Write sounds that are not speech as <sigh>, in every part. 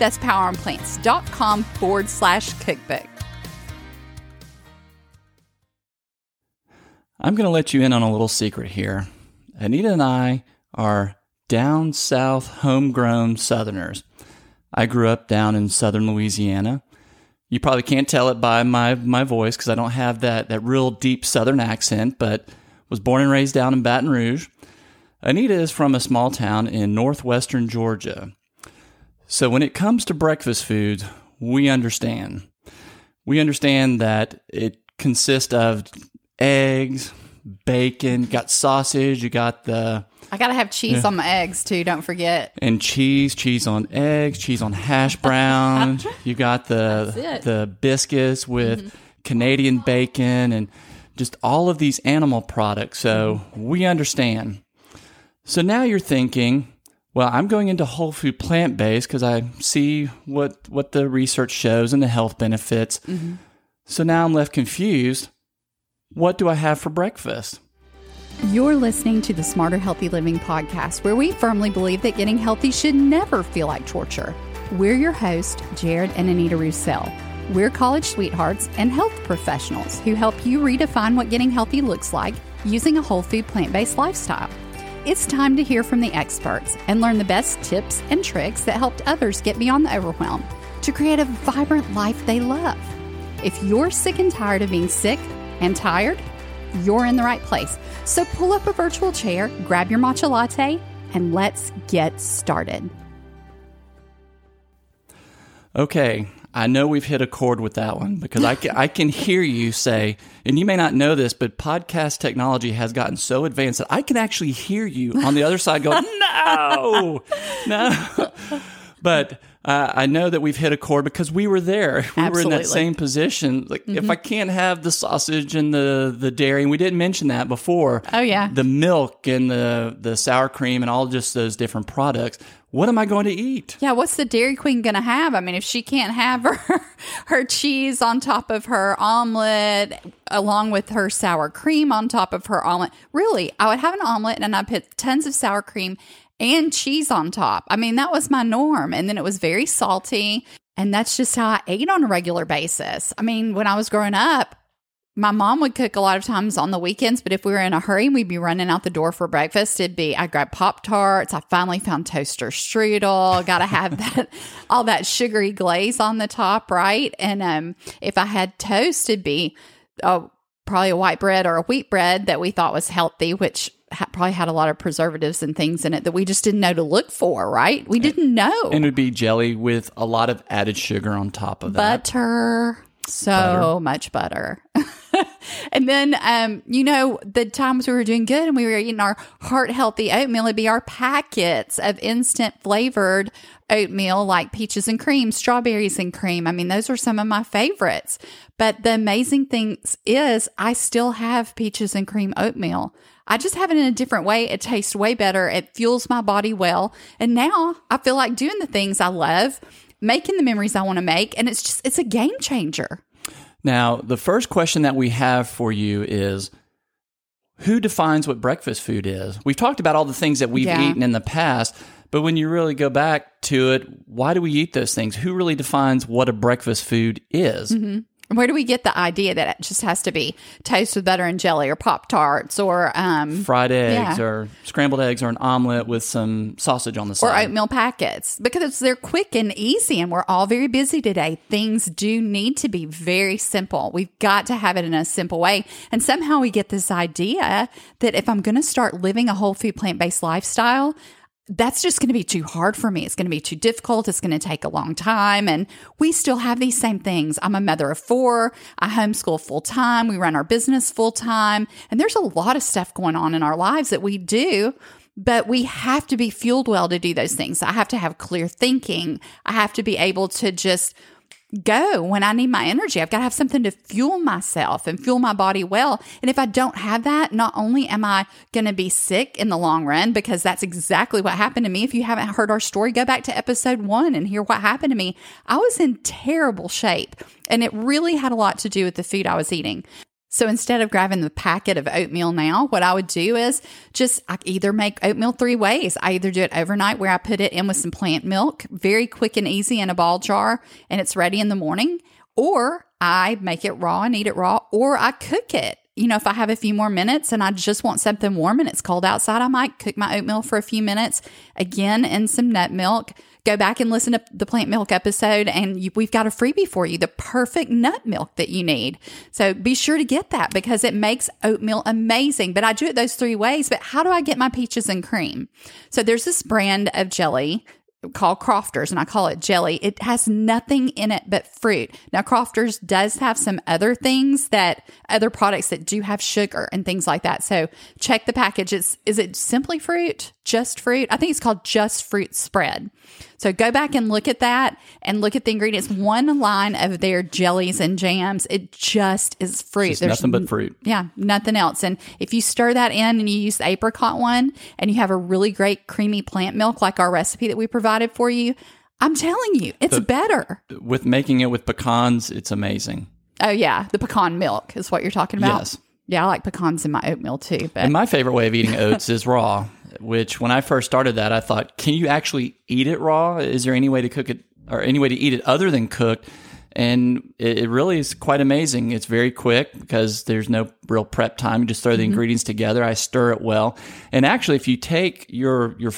That's poweronplants.com forward slash cookbook. I'm going to let you in on a little secret here. Anita and I are down south, homegrown Southerners. I grew up down in southern Louisiana. You probably can't tell it by my, my voice because I don't have that, that real deep southern accent, but was born and raised down in Baton Rouge. Anita is from a small town in northwestern Georgia. So when it comes to breakfast foods, we understand. We understand that it consists of eggs, bacon, got sausage, you got the I gotta have cheese on my eggs too. Don't forget. and cheese, cheese on eggs, cheese on hash brown. <laughs> you got the the biscuits with mm-hmm. Canadian bacon and just all of these animal products. So mm-hmm. we understand. So now you're thinking, well, I'm going into whole food plant based because I see what what the research shows and the health benefits. Mm-hmm. So now I'm left confused. What do I have for breakfast? You're listening to the Smarter Healthy Living podcast, where we firmly believe that getting healthy should never feel like torture. We're your host, Jared and Anita Roussel. We're college sweethearts and health professionals who help you redefine what getting healthy looks like using a whole food plant based lifestyle. It's time to hear from the experts and learn the best tips and tricks that helped others get beyond the overwhelm to create a vibrant life they love. If you're sick and tired of being sick and tired, you're in the right place. So pull up a virtual chair, grab your matcha latte, and let's get started. Okay, I know we've hit a chord with that one because I can, I can hear you say, and you may not know this, but podcast technology has gotten so advanced that I can actually hear you on the other side go, <laughs> no, no. But uh, I know that we've hit a chord because we were there. We were in that same position. Like, if I can't have the sausage and the, the dairy, and we didn't mention that before. Oh, yeah. The milk and the, the sour cream and all just those different products. What am I going to eat? Yeah, what's the Dairy Queen going to have? I mean, if she can't have her <laughs> her cheese on top of her omelet along with her sour cream on top of her omelet, really, I would have an omelet and I'd put tons of sour cream and cheese on top. I mean, that was my norm. And then it was very salty. And that's just how I ate on a regular basis. I mean, when I was growing up, my mom would cook a lot of times on the weekends, but if we were in a hurry, we'd be running out the door for breakfast. It'd be I grab Pop Tarts. I finally found toaster strudel. Got to have <laughs> that all that sugary glaze on the top, right? And um, if I had toast, it'd be oh, probably a white bread or a wheat bread that we thought was healthy, which ha- probably had a lot of preservatives and things in it that we just didn't know to look for, right? We didn't know. And it would be jelly with a lot of added sugar on top of that. butter so much butter <laughs> <laughs> and then um you know the times we were doing good and we were eating our heart healthy oatmeal it'd be our packets of instant flavored oatmeal like peaches and cream strawberries and cream i mean those are some of my favorites but the amazing thing is i still have peaches and cream oatmeal I just have it in a different way. It tastes way better. It fuels my body well. And now I feel like doing the things I love, making the memories I want to make. And it's just, it's a game changer. Now, the first question that we have for you is who defines what breakfast food is? We've talked about all the things that we've Yeah. eaten in the past, but when you really go back to it, why do we eat those things? Who really defines what a breakfast food is? Mm-hmm. Where do we get the idea that it just has to be toast with butter and jelly or Pop Tarts or um, Fried eggs Yeah. or scrambled eggs or an omelet with some sausage on the side? or oatmeal packets because they're quick and easy and we're all very busy today. Things do need to be very simple. We've got to have it in a simple way. And somehow we get this idea that if I'm going to start living a whole food plant based lifestyle, that's just going to be too hard for me. It's going to be too difficult. It's going to take a long time. And we still have these same things. I'm a mother of four. I homeschool full time. We run our business full time. And there's a lot of stuff going on in our lives that we do but we have to be fueled well to do those things. I have to have clear thinking. I have to be able to just go when I need my energy. I've got to have something to fuel myself and fuel my body well. And if I don't have that, not only am I going to be sick in the long run, because that's exactly what happened to me. If you haven't heard our story, go back to episode one and hear what happened to me. I was in terrible shape and it really had a lot to do with the food I was eating. So instead of grabbing the packet of oatmeal now, what I would do is just I either make oatmeal three ways. I either do it overnight where I put it in with some plant milk, very quick and easy in a ball jar, and it's ready in the morning, or I make it raw and eat it raw, or I cook it. You know, if I have a few more minutes and I just want something warm and it's cold outside, I might cook my oatmeal for a few minutes again in some nut milk. Go back and listen to the plant milk episode, and you, we've got a freebie for you the perfect nut milk that you need. So be sure to get that because it makes oatmeal amazing. But I do it those three ways. But how do I get my peaches and cream? So there's this brand of jelly called Crofters, and I call it jelly. It has nothing in it but fruit. Now, Crofters does have some other things that other products that do have sugar and things like that. So check the package. It's is it simply fruit? Just fruit? I think it's called Just Fruit Spread. So go back and look at that and look at the ingredients. One line of their jellies and jams, it just is fruit. Just nothing but fruit. Yeah, nothing else. And if you stir that in and you use the apricot one and you have a really great creamy plant milk like our recipe that we provided for you, I'm telling you, it's better. with making it with pecans, it's amazing. Oh yeah, the pecan milk is what you're talking about. Yes. Yeah, I like pecans in my oatmeal too. But And my favorite way of eating oats is raw, which when I first started that, I thought, can you actually eat it raw? Is there any way to cook it or any way to eat it other than cooked? And it, really is quite amazing. It's very quick because there's no real prep time. You just throw the ingredients together. I stir it well. And actually, if you take your your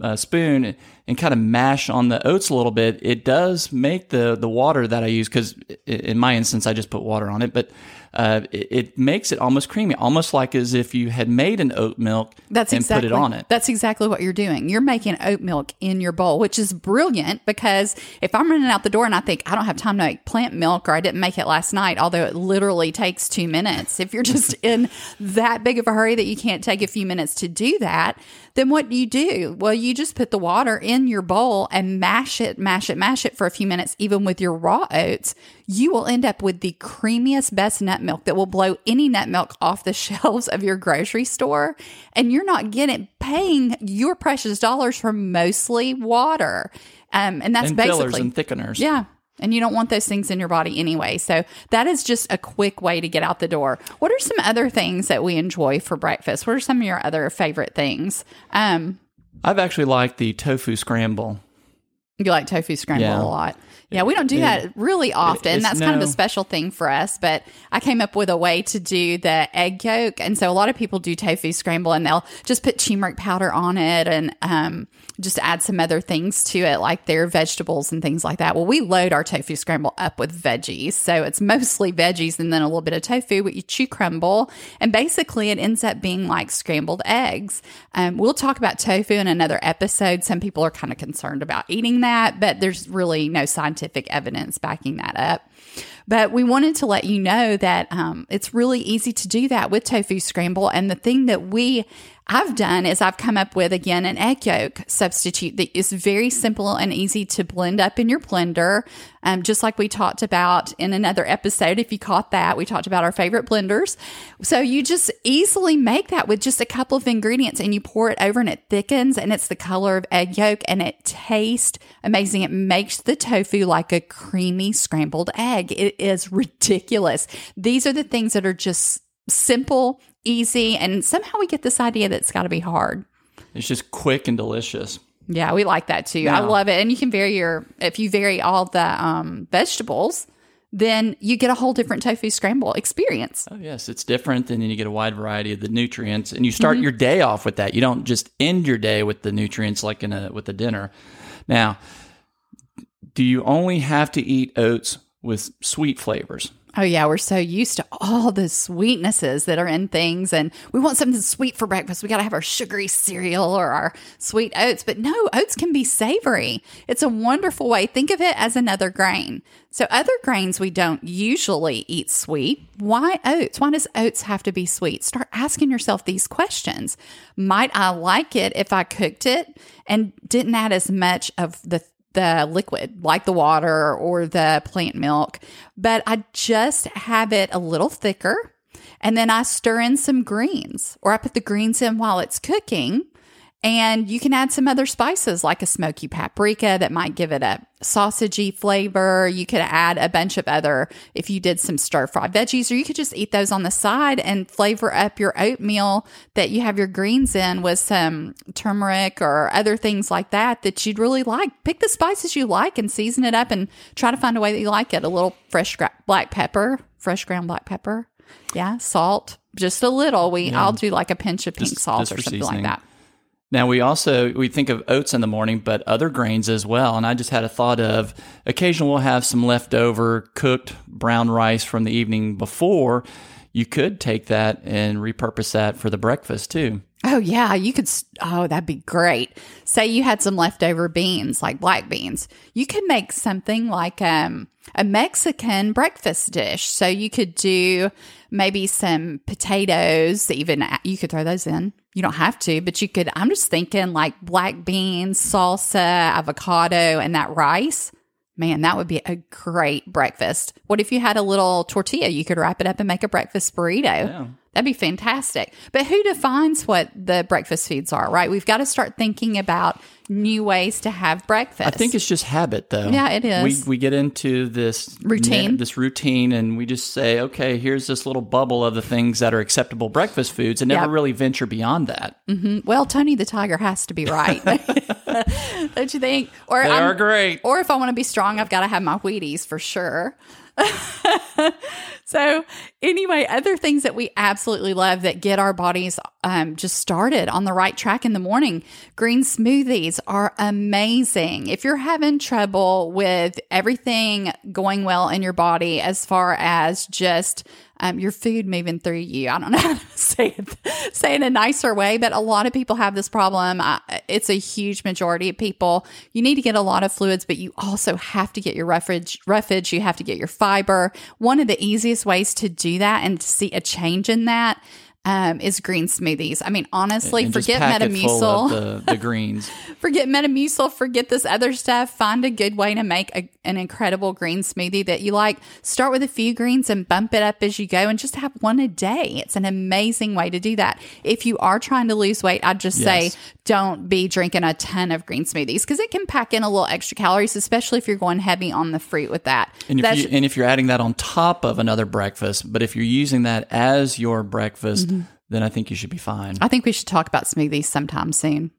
uh, spoon and kind of mash on the oats a little bit, it does make the the water that I use because in my instance, I just put water on it, but uh, it, it makes it almost creamy, almost like as if you had made an oat milk That's and exactly put it on it. That's exactly what you're doing. You're making oat milk in your bowl, which is brilliant because if I'm running out the door and I think I don't have time to make plant milk or I didn't make it last night, although it literally takes two minutes, if you're just <laughs> in that big of a hurry that you can't take a few minutes to do that, then what do you do? Well, you just put the water in your bowl and mash it, mash it, mash it for a few minutes, even with your raw oats. You will end up with the creamiest, best nut milk that will blow any nut milk off the <laughs> shelves of your grocery store. And you're not getting paying your precious dollars for mostly water. Um, and that's and fillers basically and thickeners. yeah. And you don't want those things in your body anyway. So that is just a quick way to get out the door. What are some other things that we enjoy for breakfast? What are some of your other favorite things? Um, I've actually liked the tofu scramble. you like tofu scramble Yeah. a lot. Yeah, we don't do that really often. it's That's kind of a special thing for us. But I came up with a way to do the egg yolk, and so a lot of people do tofu scramble, and they'll just put turmeric powder on it, and um, just add some other things to it, like their vegetables and things like that. Well, we load our tofu scramble up with veggies, so it's mostly veggies and then a little bit of tofu, which you chew crumble, and basically it ends up being like scrambled eggs. Um, we'll talk about tofu in another episode. Some people are kind of concerned about eating that, but there's really no scientific evidence backing that up. But we wanted to let you know that um, it's really easy to do that with tofu scramble. And the thing that we I've done is I've come up with again an egg yolk substitute that is very simple and easy to blend up in your blender. Um, just like we talked about in another episode. If you caught that, we talked about our favorite blenders. So you just easily make that with just a couple of ingredients and you pour it over and it thickens and it's the color of egg yolk and it tastes amazing. It makes the tofu like a creamy scrambled egg. It is ridiculous. These are the things that are just simple, easy, and somehow we get this idea that it's got to be hard. It's just quick and delicious. Yeah, we like that too. I love it. And you can vary your if you vary all the um, vegetables, then you get a whole different tofu scramble experience. Oh, yes, it's different. And then you get a wide variety of the nutrients. And you start your day off with that. You don't just end your day with the nutrients like in a with a dinner. Now, do you only have to eat oats with sweet flavors? Oh yeah, we're so used to all the sweetnesses that are in things and we want something sweet for breakfast. We got to have our sugary cereal or our sweet oats, but no, oats can be savory. It's a wonderful way. Think of it as another grain. So other grains we don't usually eat sweet. Why oats? Why does oats have to be sweet? Start asking yourself these questions. Might I like it if I cooked it and didn't add as much of the the liquid, like the water or the plant milk, but I just have it a little thicker. And then I stir in some greens, or I put the greens in while it's cooking. And you can add some other spices like a smoky paprika that might give it a sausagey flavor. You could add a bunch of other, if you did some stir fried veggies, or you could just eat those on the side and flavor up your oatmeal that you have your greens in with some turmeric or other things like that that you'd really like. Pick the spices you like and season it up and try to find a way that you like it. A little fresh gra- black pepper, fresh ground black pepper. Yeah, salt, just a little. We I'll do like a pinch of pink Just- salt just or something seasoning. like that. Now we also we think of oats in the morning, but other grains as well. And I just had a thought of occasionally we'll have some leftover cooked brown rice from the evening before. You could take that and repurpose that for the breakfast too. Oh yeah, you could. Oh, that'd be great. Say you had some leftover beans, like black beans. You could make something like um, a Mexican breakfast dish. So you could do maybe some potatoes. Even you could throw those in. You don't have to, but you could. I'm just thinking like black beans, salsa, avocado, and that rice. Man, that would be a great breakfast. What if you had a little tortilla? You could wrap it up and make a breakfast burrito. That'd be fantastic. But who defines what the breakfast foods are, right? We've got to start thinking about new ways to have breakfast. I think it's just habit, though. Yeah, it is. We we get into this Routine. this routine, and we just say, okay, here's this little bubble of the things that are acceptable breakfast foods, and never really venture beyond that. Mm-hmm. well, Tony the Tiger has to be right. <laughs> <laughs> Don't you think? Or They I'm- are great. Or if I want to be strong, I've got to have my Wheaties for sure. <laughs> so, anyway, other things that we absolutely love that get our bodies um, just started on the right track in the morning green smoothies are amazing. If you're having trouble with everything going well in your body as far as just um, your food moving through you. I don't know <laughs> how to say it, say it in a nicer way, but a lot of people have this problem. It's a huge majority of people. You need to get a lot of fluids, but you also have to get your roughage. Roughage. You have to get your fiber. One of the easiest ways to do that and to see a change in that. Um, is green smoothies. I mean, honestly, And forget pack it full Metamucil the, the greens. <laughs> forget Metamucil, forget this other stuff. Find a good way to make a, an incredible green smoothie that you like. Start with a few greens and bump it up as you go and just have one a day. It's an amazing way to do that. If you are trying to lose weight, I'd just Yes. say don't be drinking a ton of green smoothies because it can pack in a little extra calories, especially if you're going heavy on the fruit with that. And if, you, and if you're adding that on top of another breakfast, but if you're using that as your breakfast, Mm-hmm. Then I think you should be fine. I think we should talk about smoothies sometime soon.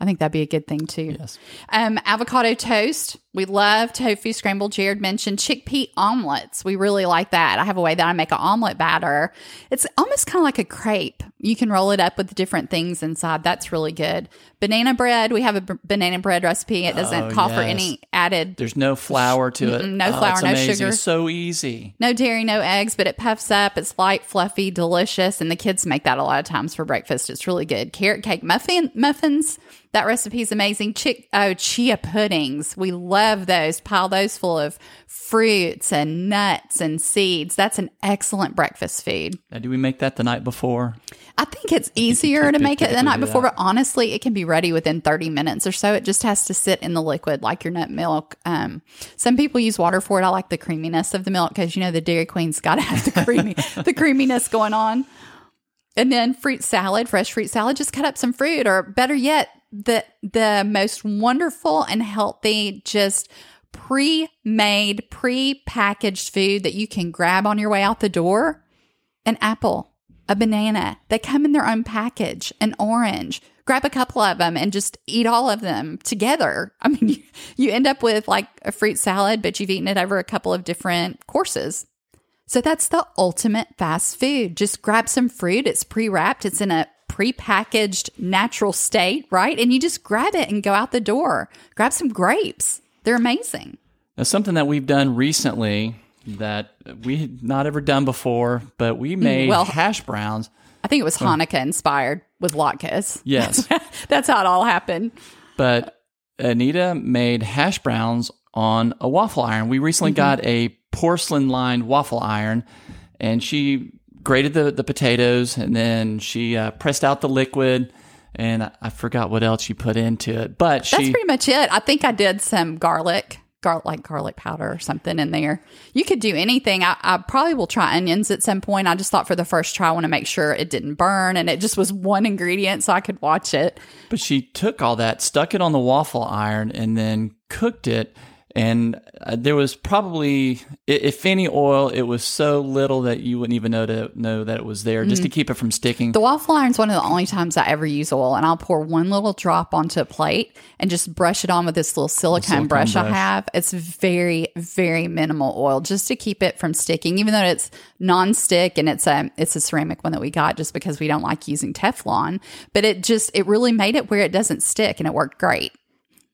I think that'd be a good thing too. Yes. Um, avocado toast. We love tofu scrambled. Jared mentioned chickpea omelets. We really like that. I have a way that I make an omelet batter. It's almost kind of like a crepe. You can roll it up with different things inside. That's really good. Banana bread. We have a b- banana bread recipe. It doesn't Oh, call for any added There's no flour to it. No Oh, flour, no amazing. sugar. It's so easy. no dairy, no eggs, but it puffs up. It's light, fluffy, delicious, and the kids make that a lot of times for breakfast. It's really good. Carrot cake muffin muffins. That recipe is amazing. Chick oh chia puddings. We love those. Pile those full of fruits and nuts and seeds. That's an excellent breakfast food. Now, do we make that the night before? I think it's easier could to make it the night before, but honestly, it can be ready within 30 minutes or so. It just has to sit in the liquid like your nut milk. Um, some people use water for it. I like the creaminess of the milk because you know the Dairy Queen's got to have the creamy, <laughs> the creaminess going on. And then fruit salad, fresh fruit salad. Just cut up some fruit, or better yet, the the most wonderful and healthy, just pre-made, pre-packaged food that you can grab on your way out the door. An apple, a banana. They come in their own package, an orange. Grab a couple of them and just eat all of them together. <laughs> I mean, you, you end up with like a fruit salad, but you've eaten it over a couple of different courses. So that's the ultimate fast food. Just grab some fruit. It's pre wrapped, it's in a pre-packaged natural state, right? And you just grab it and go out the door. Grab some grapes. They're amazing. Now, something that we've done recently that we had not ever done before, but we mm, made well- hash browns. I think it was Hanukkah inspired with latkes. Yes, <laughs> That's how it all happened. but Anita made hash browns on a waffle iron. We recently mm-hmm. got a porcelain lined waffle iron, and she grated the, the potatoes and then she uh, pressed out the liquid. And I, I forgot what else she put into it, but That's she pretty much it. I think I did some garlic, garlic like garlic powder or something in there. You could do anything. I, I probably will try onions at some point. I just thought for the first try, I want to make sure it didn't burn and it just was one ingredient so I could watch it. But she took all that, stuck it on the waffle iron, and then cooked it. And uh, there was probably, if any oil, it was so little that you wouldn't even know to know that it was there, just to keep it from sticking. The waffle iron's one of the only times I ever use oil, and I'll pour one little drop onto a plate and just brush it on with this little silicone, silicone brush, I have. It's very, very minimal oil just to keep it from sticking, even though it's non-stick and it's a it's a ceramic one that we got just because we don't like using Teflon. But it just it really made it where it doesn't stick, and it worked great.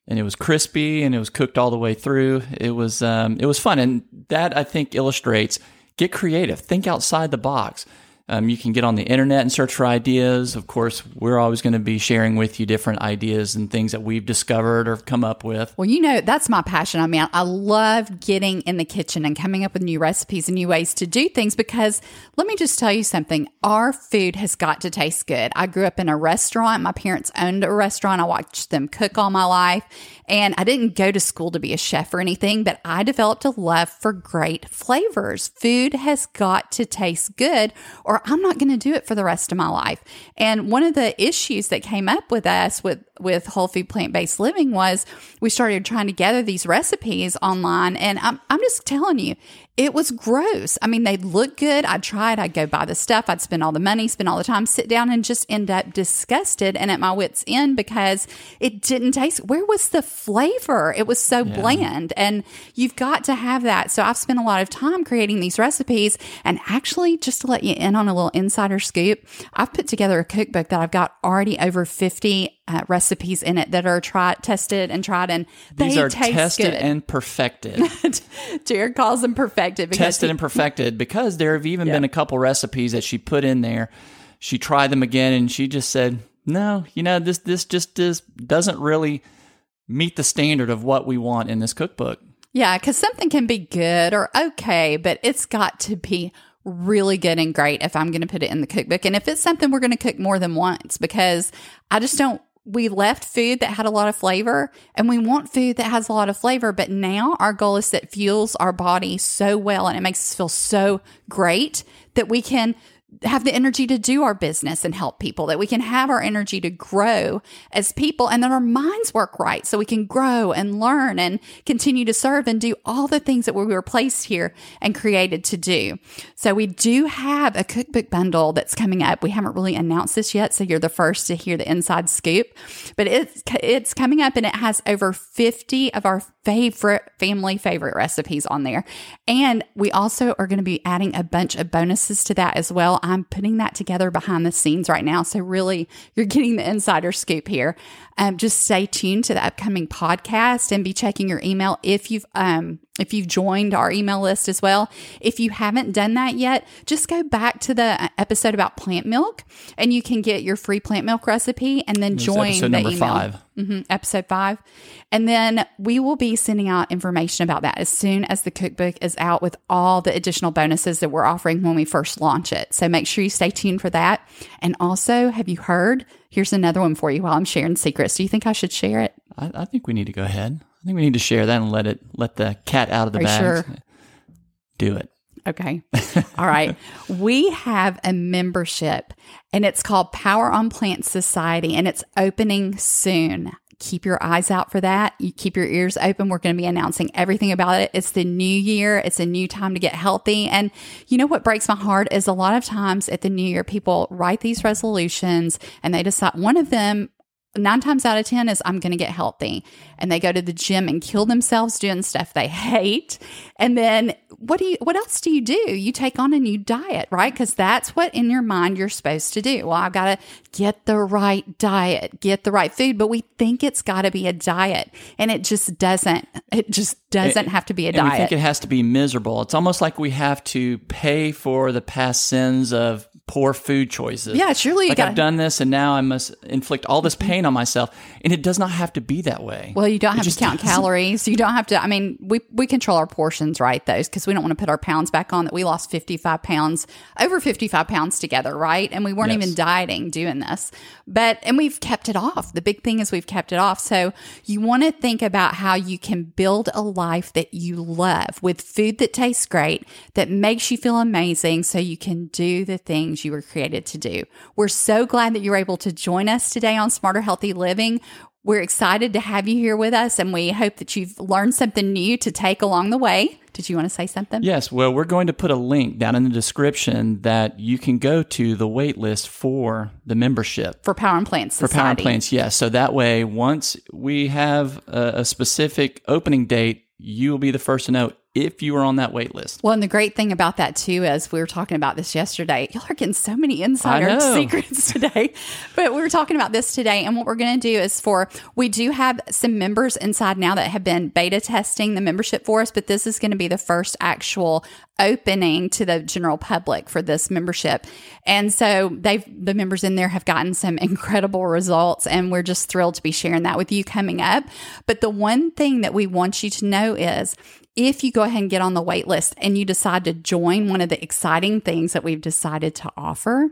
And it was crispy and it was cooked all the way through. It was um, it was fun, and that I think illustrates get creative, think outside the box. Um, you can get on the internet and search for ideas. Of course, we're always going to be sharing with you different ideas and things that we've discovered or come up with. Well, you know, that's my passion. I mean, I love getting in the kitchen and coming up with new recipes and new ways to do things because let me just tell you something. Our food has got to taste good. I grew up in a restaurant. My parents owned a restaurant. I watched them cook all my life. And I didn't go to school to be a chef or anything, but I developed a love for great flavors. Food has got to taste good or I'm not going to do it for the rest of my life. And one of the issues that came up with us with with whole food plant based living was we started trying to gather these recipes online and I'm I'm just telling you it was gross. I mean, they'd look good. I'd try it. I'd go buy the stuff. I'd spend all the money, spend all the time, sit down and just end up disgusted and at my wits' end because it didn't taste. Where was the flavor? It was so bland. And you've got to have that. So I've spent a lot of time creating these recipes. And actually, just to let you in on a little insider scoop, I've put together a cookbook that I've got already over 50 uh, recipes in it that are tried, tested, and tried, and These they are taste tested good. and perfected. <laughs> Jared calls them perfected because tested he- and perfected because there have even been a couple recipes that she put in there. She tried them again and she just said, "No, you know this this just is doesn't really meet the standard of what we want in this cookbook." Yeah, because something can be good or okay, but it's got to be really good and great if I'm going to put it in the cookbook. And if it's something we're going to cook more than once, because I just don't. We left food that had a lot of flavor and we want food that has a lot of flavor. But now our goal is that fuels our body so well and it makes us feel so great that we can have the energy to do our business and help people, that we can have our energy to grow as people and that our minds work right so we can grow and learn and continue to serve and do all the things that we were placed here and created to do. So we do have a cookbook bundle that's coming up. We haven't really announced this yet, so you're the first to hear the inside scoop, but it's it's coming up and it has over 50 of our favorite family favorite recipes on there. And we also are going to be adding a bunch of bonuses to that as well. I'm putting that together behind the scenes right now. So really you're getting the insider scoop here. Um, just stay tuned to the upcoming podcast and be checking your email if you've um if you've joined our email list as well. If you haven't done that yet, just go back to the uh, episode about plant milk and you can get your free plant milk recipe and then join episode the number email five. Hmm episode five. And then we will be sending out information about that as soon as the cookbook is out with all the additional bonuses that we're offering when we first launch it. So make sure you stay tuned for that. And also, have you heard? Here's another one for you while I'm sharing secrets. Do you think I should share it? I, I think we need to go ahead. I think we need to share that and let it let the cat out of the bag. sure? Do it. Okay. <laughs> All right. We have a membership and it's called Power on Plant Society and it's opening soon. keep your eyes out for that. You keep your ears open. We're going to be announcing everything about it. It's the new year. It's a new time to get healthy. And you know what breaks my heart is a lot of times at the new year, people write these resolutions and they decide one of them nine times out of 10 is I'm going to get healthy. And they go to the gym and kill themselves doing stuff they hate. And then what do you, what else do you do? You take on a new diet, right? Because that's what in your mind you're supposed to do. Well, I've got to get the right diet, get the right food, but we think it's got to be a diet and it just doesn't. It just doesn't have to be a diet. We think it has to be miserable. It's almost like we have to pay for the past sins of poor food choices. Yeah, surely like gotta- I've done this and now I must inflict all this pain on myself. And it does not have to be that way. Well, you don't It have to count <laughs> doesn't. calories. You don't have to. I mean, we we control our portions, right? Those because we don't want to put our pounds back on. That we lost fifty five pounds, over fifty five pounds together, right? And we weren't Yes. even dieting doing this, but and we've kept it off. The big thing is we've kept it off. So you want to think about how you can build a life that you love with food that tastes great, that makes you feel amazing, so you can do the things you were created to do. We're so glad that you're able to join us today on Smarter Healthy Living. We're excited to have you here with us, and we hope that you've learned something new to take along the way. Did you want to say something? Yes, well, we're going to put a link down in the description that you can go to the wait list for the membership. For Power on Plants For Power on Plants, yes. So that way, once we have a, a specific opening date, you will be the first to know if you are on that wait list. Well, and the great thing about that too is we were talking about this yesterday. Y'all are getting so many insider <laughs> secrets today. but we were talking about this today, and what we're going to do is for we do have some members inside now that have been beta testing the membership for us, but this is going to be the first actual opening to the general public for this membership. And so they've the members in there have gotten some incredible results and we're just thrilled to be sharing that with you coming up. But the one thing that we want you to know is if you go ahead and get on the wait list and you decide to join one of the exciting things that we've decided to offer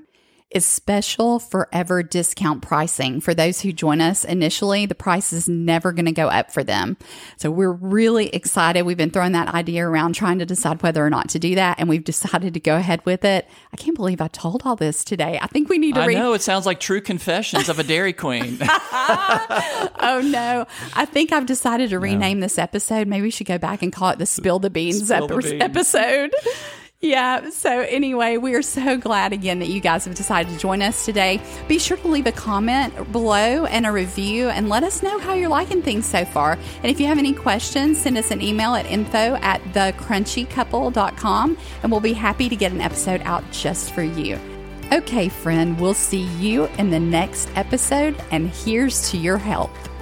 is special forever discount pricing. For those who join us initially the price is never going to go up for them. So we're really excited. We've been throwing that idea around trying to decide whether or not to do that and we've decided to go ahead with it. I can't believe i told all this today. I think we need to I read know it sounds like true confessions of a Dairy Queen. <laughs> <laughs> oh no. I think i've decided to rename this episode. Maybe we should go back and call it the spill the beans, Spill the beans. episode yeah so anyway we are so glad again that you guys have decided to join us today. Be sure to leave a comment below and a review and let us know how you're liking things so far. And if you have any questions send us an email at info at thecrunchycouple.com and we'll be happy to get an episode out just for you. Okay, friend, we'll see you in the next episode, and here's to your health.